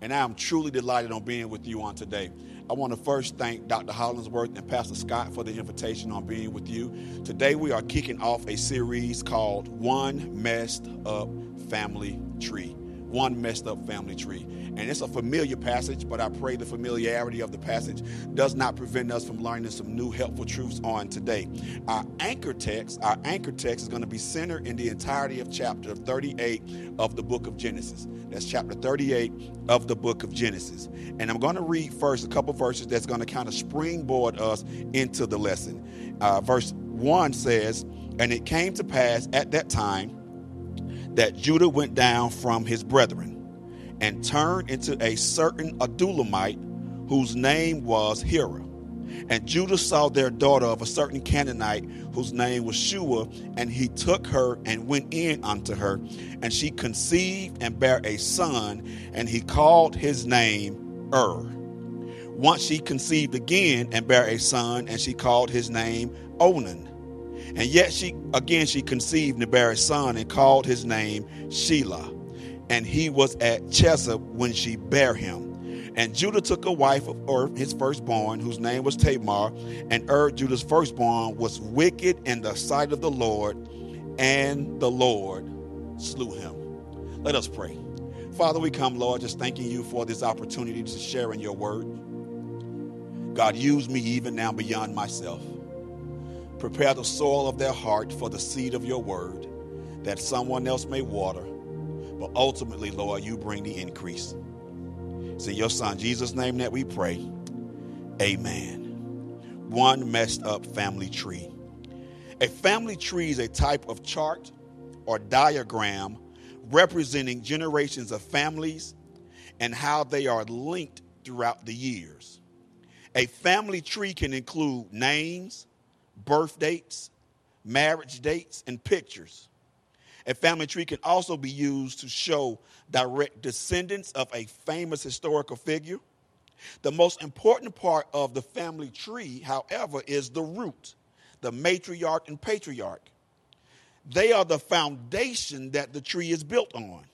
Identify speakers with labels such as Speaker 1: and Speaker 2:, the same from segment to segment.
Speaker 1: and I am truly delighted on being with you on today. I want to first thank Dr. Hollingsworth and Pastor Scott for the invitation on being with you. Today we are kicking off a series called One Messed Up Family Tree. One Messed Up Family Tree. And it's a familiar passage, but I pray the familiarity of the passage does not prevent us from learning some new helpful truths on today. Our anchor text, our anchor text is going to be centered in the entirety of chapter 38 of the book of Genesis. That's chapter 38 of the book of Genesis. And I'm going to read first a couple verses that's going to kind of springboard us into the lesson. Uh, verse 1 says, And it came to pass at that time that Judah went down from his brethren and turned into a certain Adullamite whose name was Hira. And Judah saw their daughter of a certain Canaanite whose name was Shua, and he took her and went in unto her. And she conceived and bare a son, and he called his name Ur. Once she conceived again and bare a son, and she called his name Onan. And yet she again she conceived and bare a son, and called his name Shelah. And he was at Chezib when she bare him. And Judah took a wife of Ur, his firstborn, whose name was Tamar. And Ur, Judah's firstborn, was wicked in the sight of the Lord, and the Lord slew him. Let us pray. Father, we come, Lord, just thanking you for this opportunity to share in your word. God, use me even now beyond myself. Prepare the soil of their heart for the seed of your word, that someone else may water. But ultimately, Lord, you bring the increase. It's in your son Jesus' name that we pray. Amen. One messed up family tree. A family tree is a type of chart or diagram representing generations of families and how they are linked throughout the years. A family tree can include names, birth dates, marriage dates, and pictures. A family tree can also be used to show direct descendants of a famous historical figure. The most important part of the family tree, however, is the root, the matriarch and patriarch. They are the foundation that the tree is built on.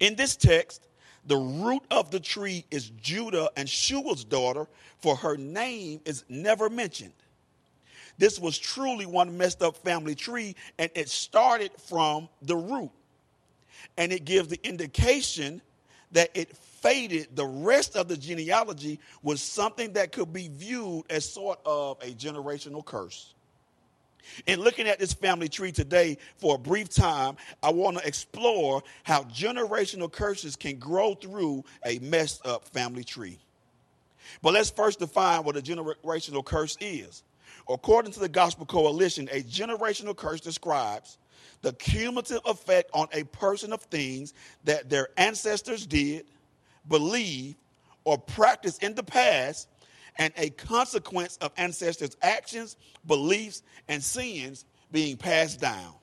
Speaker 1: In this text, the root of the tree is Judah and Shua's daughter, for her name is never mentioned. This was truly one messed up family tree, and it started from the root. And it gives the indication that it faded. The rest of the genealogy was something that could be viewed as sort of a generational curse. In looking at this family tree today for a brief time, I want to explore how generational curses can grow through a messed up family tree. But let's first define what a generational curse is. According to the Gospel Coalition, a generational curse describes the cumulative effect on a person of things that their ancestors did, believed, or practiced in the past, and a consequence of ancestors' actions, beliefs, and sins being passed down.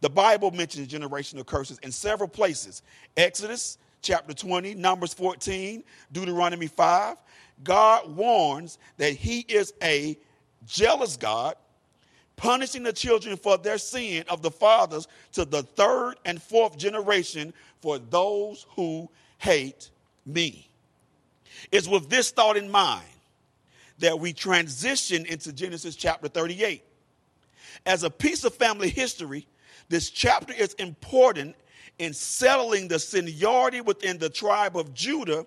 Speaker 1: The Bible mentions generational curses in several places Exodus chapter 20, Numbers 14, Deuteronomy 5. God warns that He is a jealous God, punishing the children for their sin of the fathers to the third and fourth generation for those who hate me. It's with this thought in mind that we transition into Genesis chapter 38. As a piece of family history, this chapter is important in settling the seniority within the tribe of Judah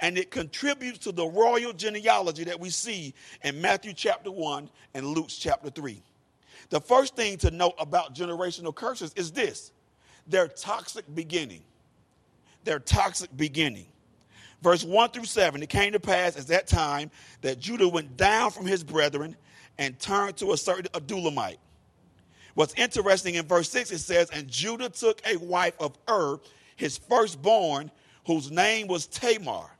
Speaker 1: and it contributes to the royal genealogy that we see in Matthew chapter 1 and Luke chapter 3. The first thing to note about generational curses is this their toxic beginning. Their toxic beginning. Verse 1 through 7 It came to pass at that time that Judah went down from his brethren and turned to a certain Adullamite. What's interesting in verse 6, it says, And Judah took a wife of Ur, his firstborn, whose name was Tamar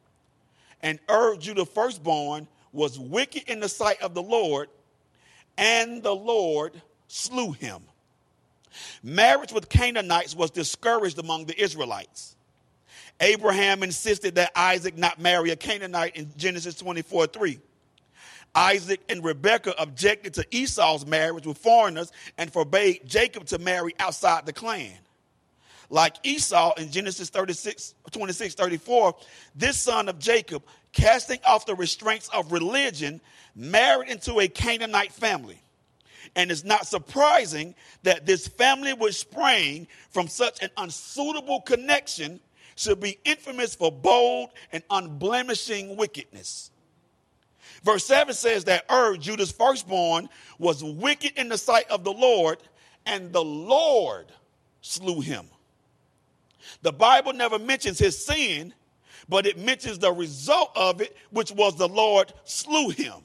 Speaker 1: and Ur, Judah firstborn, was wicked in the sight of the Lord, and the Lord slew him. Marriage with Canaanites was discouraged among the Israelites. Abraham insisted that Isaac not marry a Canaanite in Genesis 24 3. Isaac and Rebekah objected to Esau's marriage with foreigners and forbade Jacob to marry outside the clan. Like Esau in Genesis 36, 26 34, this son of Jacob, casting off the restraints of religion, married into a Canaanite family. And it's not surprising that this family, which sprang from such an unsuitable connection, should be infamous for bold and unblemishing wickedness. Verse 7 says that Ur, Judah's firstborn, was wicked in the sight of the Lord, and the Lord slew him. The Bible never mentions his sin, but it mentions the result of it, which was the Lord slew him.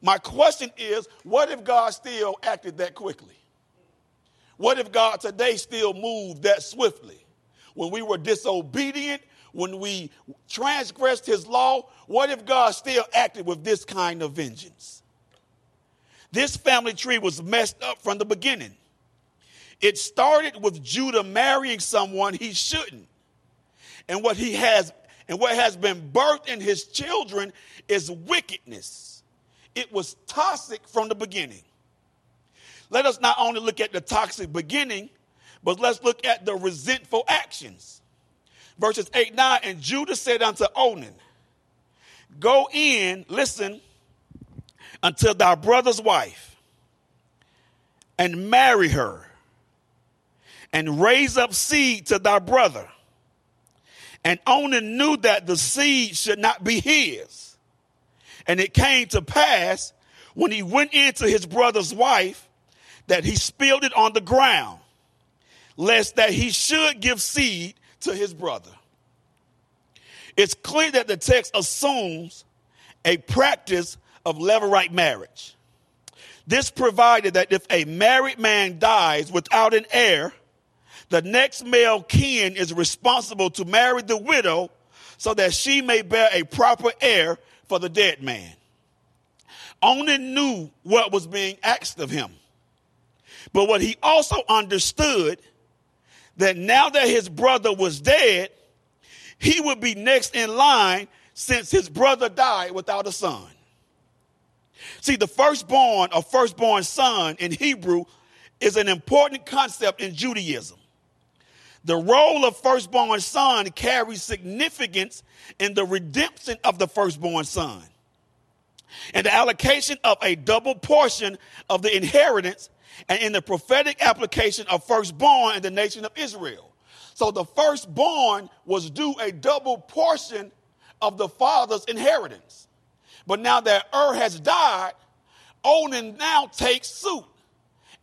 Speaker 1: My question is what if God still acted that quickly? What if God today still moved that swiftly? When we were disobedient, when we transgressed his law, what if God still acted with this kind of vengeance? This family tree was messed up from the beginning. It started with Judah marrying someone he shouldn't. And what he has and what has been birthed in his children is wickedness. It was toxic from the beginning. Let us not only look at the toxic beginning, but let's look at the resentful actions. Verses 8 9 And Judah said unto Onan, Go in, listen, unto thy brother's wife, and marry her, and raise up seed to thy brother. And Onan knew that the seed should not be his. And it came to pass when he went into his brother's wife that he spilled it on the ground, lest that he should give seed to his brother. It's clear that the text assumes a practice of levirate marriage. This provided that if a married man dies without an heir, the next male kin is responsible to marry the widow so that she may bear a proper heir for the dead man. Onan knew what was being asked of him. But what he also understood that now that his brother was dead, he would be next in line since his brother died without a son. See, the firstborn or firstborn son in Hebrew is an important concept in Judaism. The role of firstborn son carries significance in the redemption of the firstborn son and the allocation of a double portion of the inheritance and in the prophetic application of firstborn in the nation of Israel. So the firstborn was due a double portion of the father's inheritance. But now that Ur has died, Onan now takes suit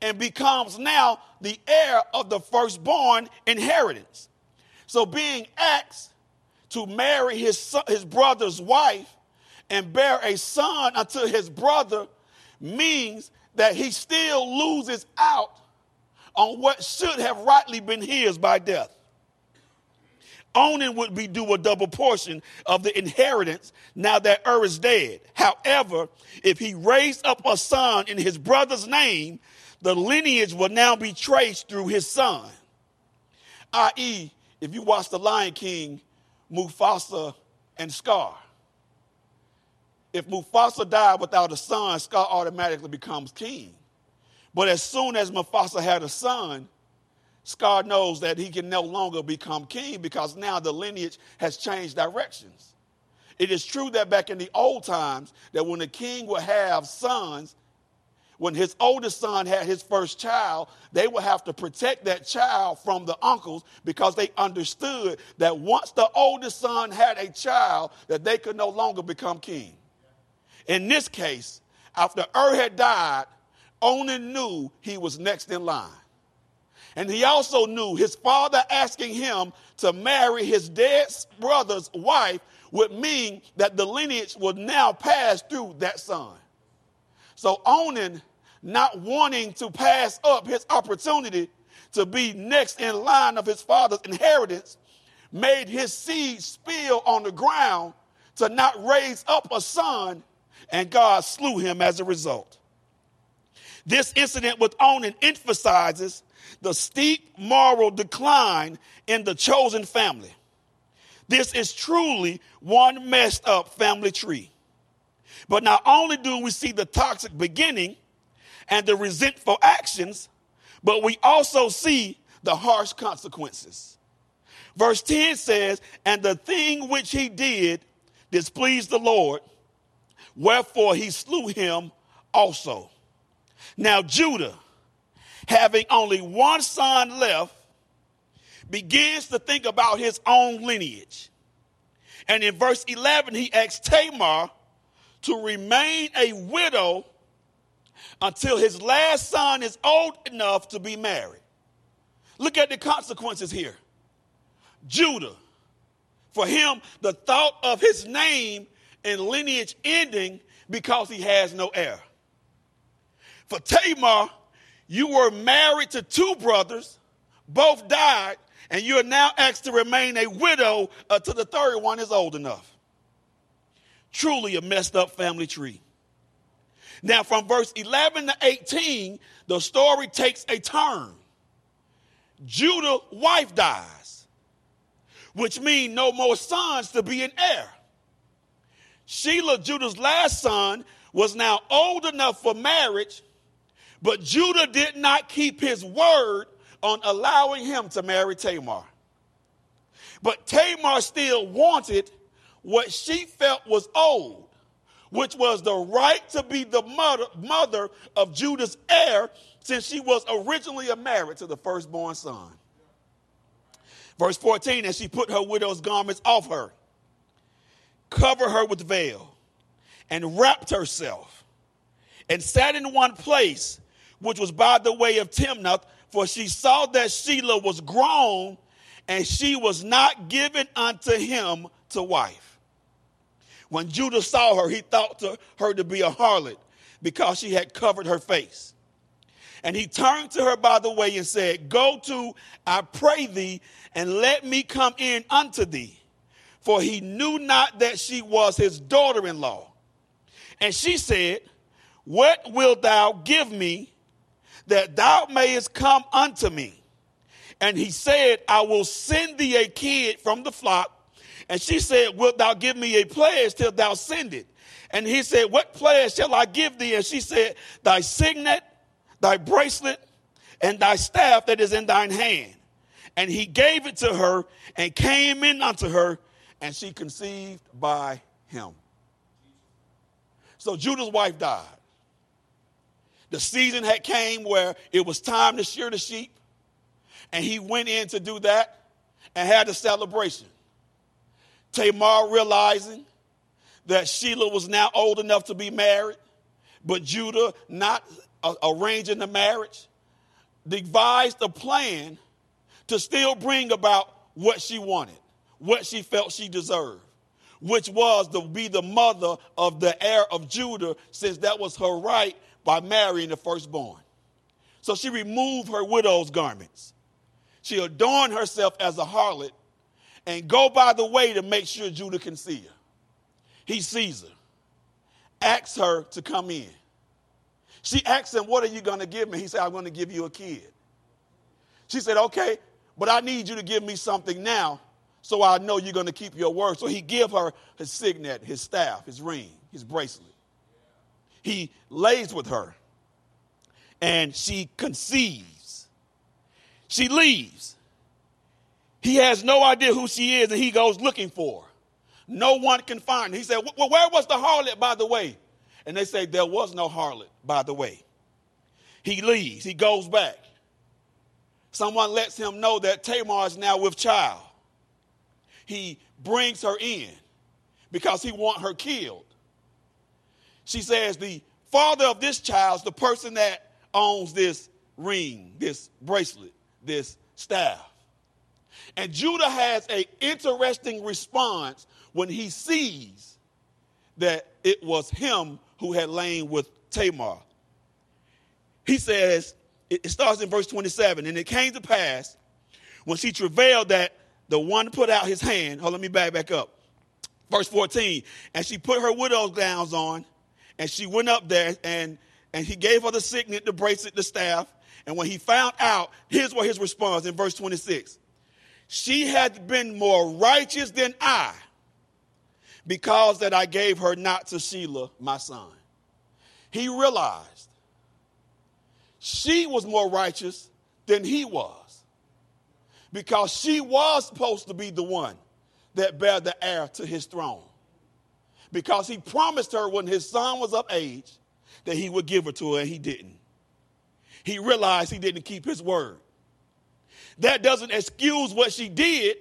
Speaker 1: and becomes now the heir of the firstborn inheritance. So being asked to marry his, his brother's wife and bear a son unto his brother means that he still loses out on what should have rightly been his by death. Onan would be due a double portion of the inheritance now that Ur is dead. However, if he raised up a son in his brother's name, the lineage will now be traced through his son. I.e., if you watch The Lion King, Mufasa and Scar. If Mufasa died without a son, Scar automatically becomes king. But as soon as Mufasa had a son, Scar knows that he can no longer become king because now the lineage has changed directions. It is true that back in the old times, that when a king would have sons, when his oldest son had his first child, they would have to protect that child from the uncles because they understood that once the oldest son had a child, that they could no longer become king. In this case, after Ur had died, Onan knew he was next in line. And he also knew his father asking him to marry his dead brother's wife would mean that the lineage would now pass through that son. So Onan not wanting to pass up his opportunity to be next in line of his father's inheritance, made his seed spill on the ground to not raise up a son, and God slew him as a result. This incident with Onan emphasizes the steep moral decline in the chosen family. This is truly one messed up family tree. But not only do we see the toxic beginning and the resentful actions, but we also see the harsh consequences. Verse 10 says, And the thing which he did displeased the Lord, wherefore he slew him also. Now, Judah, having only one son left, begins to think about his own lineage. And in verse 11, he asks Tamar to remain a widow until his last son is old enough to be married. Look at the consequences here. Judah, for him, the thought of his name and lineage ending because he has no heir. For Tamar, you were married to two brothers, both died, and you are now asked to remain a widow until the third one is old enough. Truly a messed up family tree. Now, from verse 11 to 18, the story takes a turn. Judah's wife dies, which means no more sons to be an heir. Shelah, Judah's last son, was now old enough for marriage but Judah did not keep his word on allowing him to marry Tamar. But Tamar still wanted what she felt was owed, which was the right to be the mother, mother of Judah's heir since she was originally a married to the firstborn son. Verse 14, and she put her widow's garments off her, covered her with veil, and wrapped herself, and sat in one place which was by the way of Timnath, for she saw that Shelah was grown, and she was not given unto him to wife. When Judah saw her, he thought to her to be a harlot because she had covered her face. And he turned to her by the way and said, Go to, I pray thee, and let me come in unto thee. For he knew not that she was his daughter in law. And she said, What wilt thou give me that thou mayest come unto me. And he said, I will send thee a kid from the flock. And she said, Wilt thou give me a pledge till thou send it? And he said, What pledge shall I give thee? And she said, Thy signet, thy bracelet, and thy staff that is in thine hand. And he gave it to her and came in unto her, and she conceived by him. So Judah's wife died. The season had came where it was time to shear the sheep, and he went in to do that and had a celebration. Tamar realizing that Shelah was now old enough to be married, but Judah not arranging the marriage, devised a plan to still bring about what she wanted, what she felt she deserved, which was to be the mother of the heir of Judah, since that was her right by marrying the firstborn. So she removed her widow's garments. She adorned herself as a harlot and go by the way to make sure Judah can see her. He sees her, asks her to come in. She asks him, What are you going to give me? He said, I'm going to give you a kid. She said, Okay, but I need you to give me something now so I know you're going to keep your word. So he give her his signet, his staff, his ring, his bracelet he lays with her and she conceives. She leaves. He has no idea who she is and he goes looking for her. No one can find her. He said, Well, where was the harlot, by the way? And they say, There was no harlot, by the way. He leaves. He goes back. Someone lets him know that Tamar is now with child. He brings her in because he want her killed she says the father of this child is the person that owns this ring, this bracelet, this staff. And Judah has an interesting response when he sees that it was him who had lain with Tamar. He says, it starts in verse 27, and it came to pass when she travailed that the one put out his hand. Hold, let me back back up. Verse 14, and she put her widow's gowns on, and she went up there, and, and he gave her the signet, the bracelet, the staff. And when he found out, here's what his response in verse 26 She had been more righteous than I, because that I gave her not to Shelah, my son. He realized she was more righteous than he was, because she was supposed to be the one that bear the heir to his throne. Because he promised her when his son was of age that he would give her to her, and he didn't. He realized he didn't keep his word. That doesn't excuse what she did,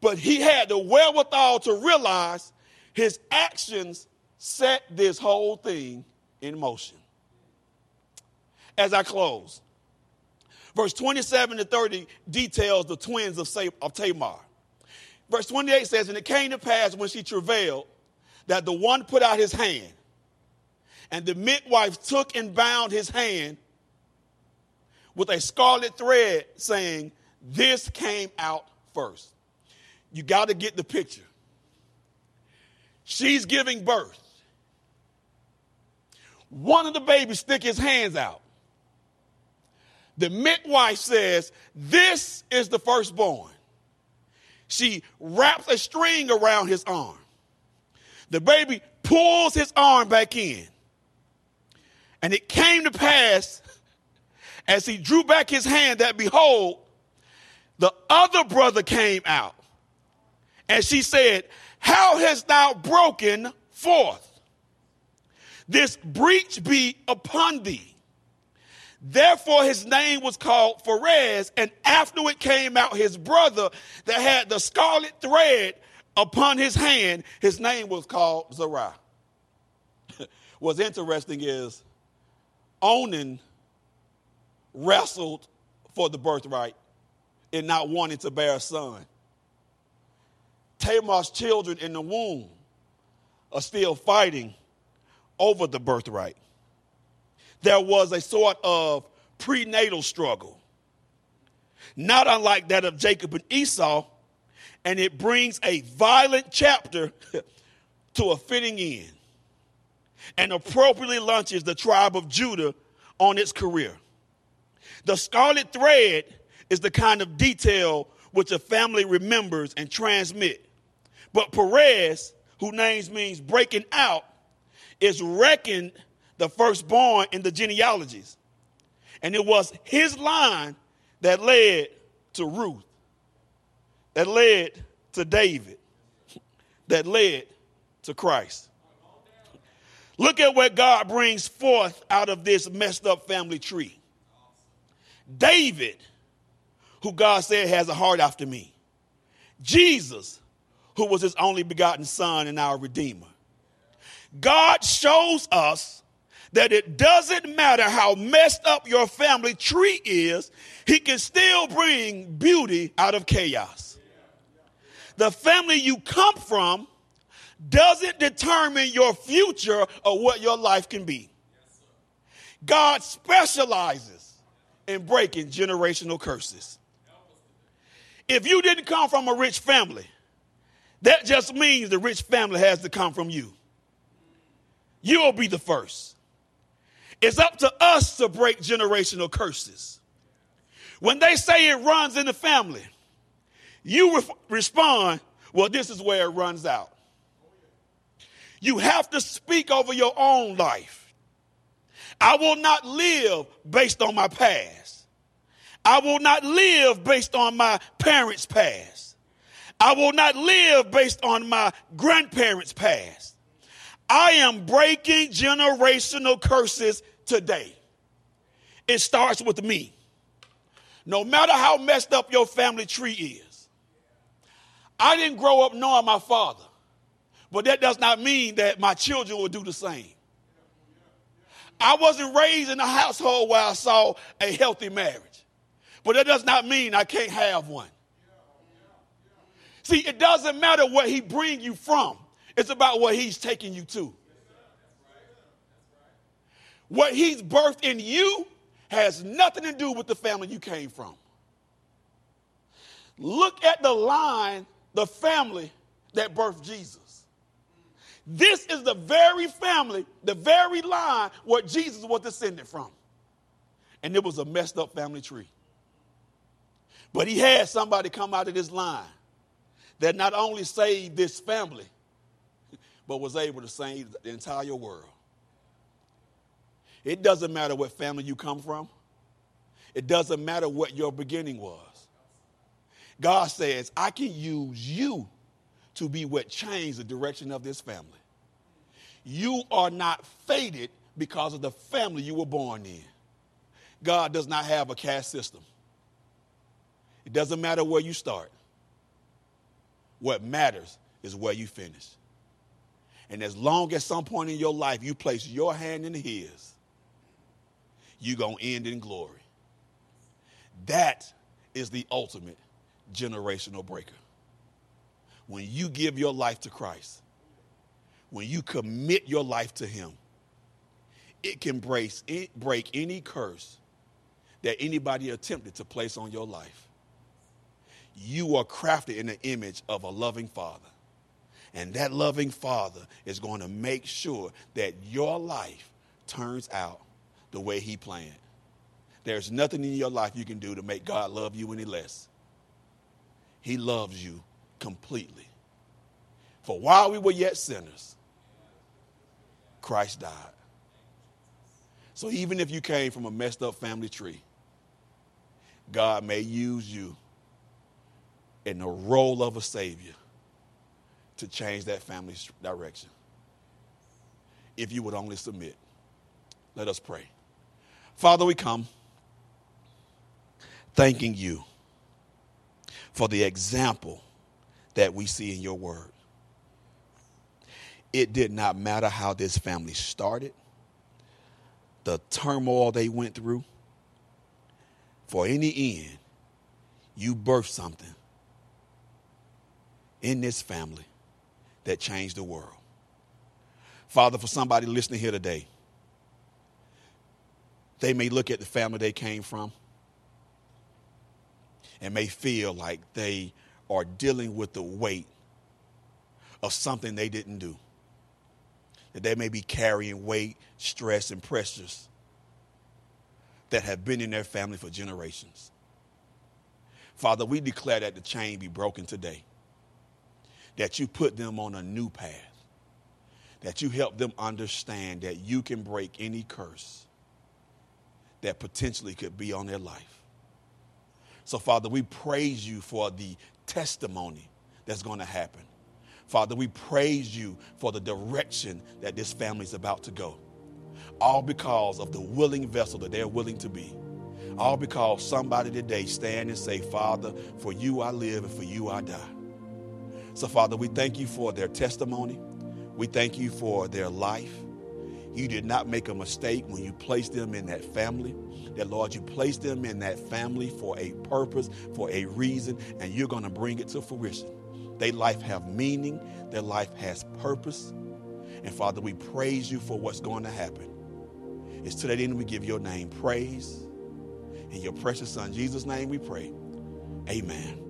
Speaker 1: but he had the wherewithal to realize his actions set this whole thing in motion. As I close, verse 27 to 30 details the twins of Tamar. Verse 28 says, And it came to pass when she travailed that the one put out his hand, and the midwife took and bound his hand with a scarlet thread, saying, This came out first. You got to get the picture. She's giving birth. One of the babies stick his hands out. The midwife says, This is the firstborn she wraps a string around his arm. The baby pulls his arm back in. And it came to pass as he drew back his hand that behold, the other brother came out. And she said, How hast thou broken forth? This breach be upon thee. Therefore, his name was called Pharez, and after it came out his brother that had the scarlet thread upon his hand, his name was called Zerah. What's interesting is Onan wrestled for the birthright in not wanting to bear a son. Tamar's children in the womb are still fighting over the birthright there was a sort of prenatal struggle, not unlike that of Jacob and Esau, and it brings a violent chapter to a fitting end and appropriately launches the tribe of Judah on its career. The scarlet thread is the kind of detail which a family remembers and transmit. But Perez, whose name means breaking out, is reckoned the firstborn in the genealogies. And it was his line that led to Ruth, that led to David, that led to Christ. Look at what God brings forth out of this messed up family tree. David, who God said has a heart after me. Jesus, who was his only begotten son and our Redeemer. God shows us that it doesn't matter how messed up your family tree is, he can still bring beauty out of chaos. The family you come from doesn't determine your future or what your life can be. God specializes in breaking generational curses. If you didn't come from a rich family, that just means the rich family has to come from you. You'll be the first. It's up to us to break generational curses. When they say it runs in the family, you re- respond, well, this is where it runs out. You have to speak over your own life. I will not live based on my past. I will not live based on my parents' past. I will not live based on my grandparents' past. I am breaking generational curses today. It starts with me. No matter how messed up your family tree is. I didn't grow up knowing my father, but that does not mean that my children will do the same. I wasn't raised in a household where I saw a healthy marriage, but that does not mean I can't have one. See, it doesn't matter where he bring you from. It's about what he's taking you to. What he's birthed in you has nothing to do with the family you came from. Look at the line, the family that birthed Jesus. This is the very family, the very line where Jesus was descended from. And it was a messed up family tree. But he had somebody come out of this line that not only saved this family, but was able to save the entire world. It doesn't matter what family you come from. It doesn't matter what your beginning was. God says, I can use you to be what changed the direction of this family. You are not fated because of the family you were born in. God does not have a caste system. It doesn't matter where you start. What matters is where you finish. And as long as some point in your life you place your hand in his, you're going to end in glory. That is the ultimate generational breaker. When you give your life to Christ, when you commit your life to Him, it can break, break any curse that anybody attempted to place on your life. You are crafted in the image of a loving Father. And that loving Father is going to make sure that your life turns out the way He planned. There's nothing in your life you can do to make God love you any less. He loves you completely. For while we were yet sinners, Christ died. So even if you came from a messed up family tree, God may use you in the role of a savior to change that family's direction. If you would only submit. Let us pray. Father, we come thanking you for the example that we see in your word. It did not matter how this family started, the turmoil they went through. For in the end, you birthed something in this family that changed the world. Father, for somebody listening here today, they may look at the family they came from and may feel like they are dealing with the weight of something they didn't do. That they may be carrying weight, stress, and pressures that have been in their family for generations. Father, we declare that the chain be broken today, that you put them on a new path, that you help them understand that you can break any curse that potentially could be on their life. So, Father, we praise you for the testimony that's going to happen. Father, we praise you for the direction that this family is about to go. All because of the willing vessel that they're willing to be. All because somebody today stand and say, Father, for you I live and for you I die. So, Father, we thank you for their testimony. We thank you for their life. You did not make a mistake when you placed them in that family. That, Lord, you placed them in that family for a purpose, for a reason, and you're going to bring it to fruition. Their life have meaning. Their life has purpose. And Father, we praise you for what's going to happen. It's to that end we give your name praise. In your precious Son, Jesus' name, we pray. Amen.